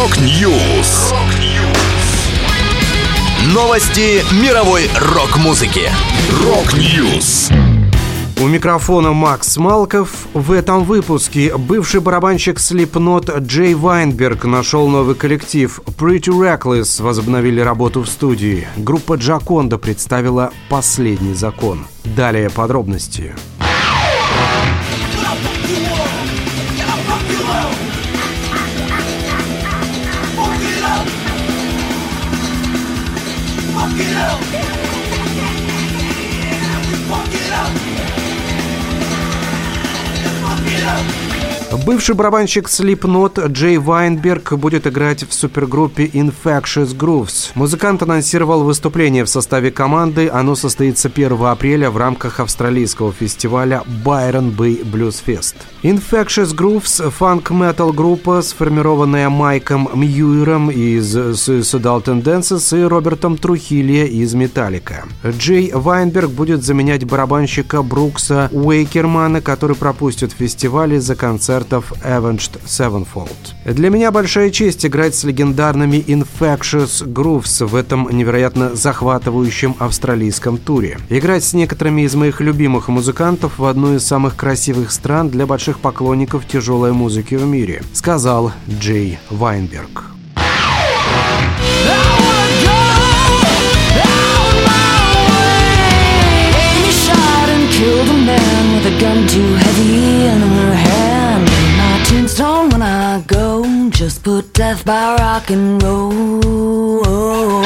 Rock News. Новости мировой рок-музыки. Rock News. У микрофона Макс Малков. В этом выпуске бывший барабанщик Slipknot Джей Вайнберг нашел новый коллектив. Pretty Reckless возобновили работу в студии. Группа Джаконда представила «Последний закон». Далее подробности. Get Help! Бывший барабанщик Slipknot Джей Вайнберг будет играть в супергруппе Infectious Grooves. Музыкант анонсировал выступление в составе команды. Оно состоится 1 апреля в рамках австралийского фестиваля Byron Bay Blues Fest. Infectious Grooves – фанк-метал группа, сформированная Майком Мьюером из Suicidal Tendencies и Робертом Трухилье из Металлика. Джей Вайнберг будет заменять барабанщика Брукса Уэйкермана, который пропустит фестиваль из-за концерта концертов Avenged Sevenfold. Для меня большая честь играть с легендарными Infectious Grooves в этом невероятно захватывающем австралийском туре. Играть с некоторыми из моих любимых музыкантов в одной из самых красивых стран для больших поклонников тяжелой музыки в мире, сказал Джей Вайнберг. Go. Just put death by rock and roll.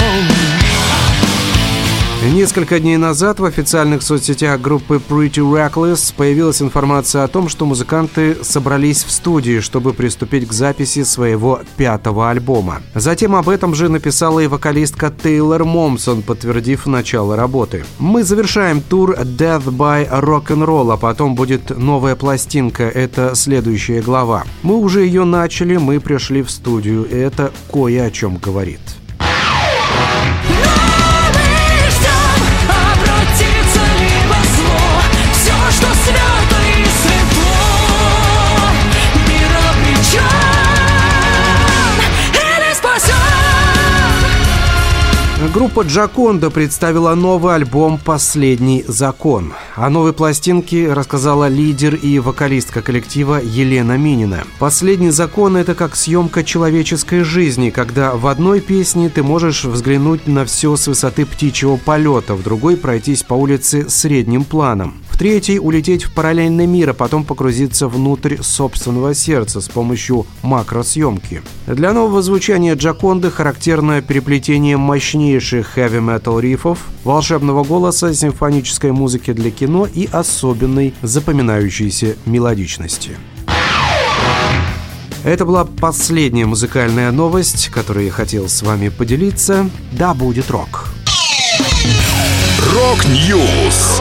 Несколько дней назад в официальных соцсетях группы Pretty Reckless появилась информация о том, что музыканты собрались в студии, чтобы приступить к записи своего пятого альбома. Затем об этом же написала и вокалистка Тейлор Момсон, подтвердив начало работы. «Мы завершаем тур Death by Rock'n'Roll, а потом будет новая пластинка, это следующая глава. Мы уже ее начали, мы пришли в студию, это кое о чем говорит». Группа Джаконда представила новый альбом «Последний закон». О новой пластинке рассказала лидер и вокалистка коллектива Елена Минина. «Последний закон» — это как съемка человеческой жизни, когда в одной песне ты можешь взглянуть на все с высоты птичьего полета, в другой пройтись по улице средним планом. В третьей – улететь в параллельный мир, а потом погрузиться внутрь собственного сердца с помощью макросъемки. Для нового звучания Джаконды характерно переплетение мощнейших хэви-метал рифов, волшебного голоса, симфонической музыки для кино и особенной запоминающейся мелодичности. Это была последняя музыкальная новость, которую я хотел с вами поделиться. Да будет рок! Rock News!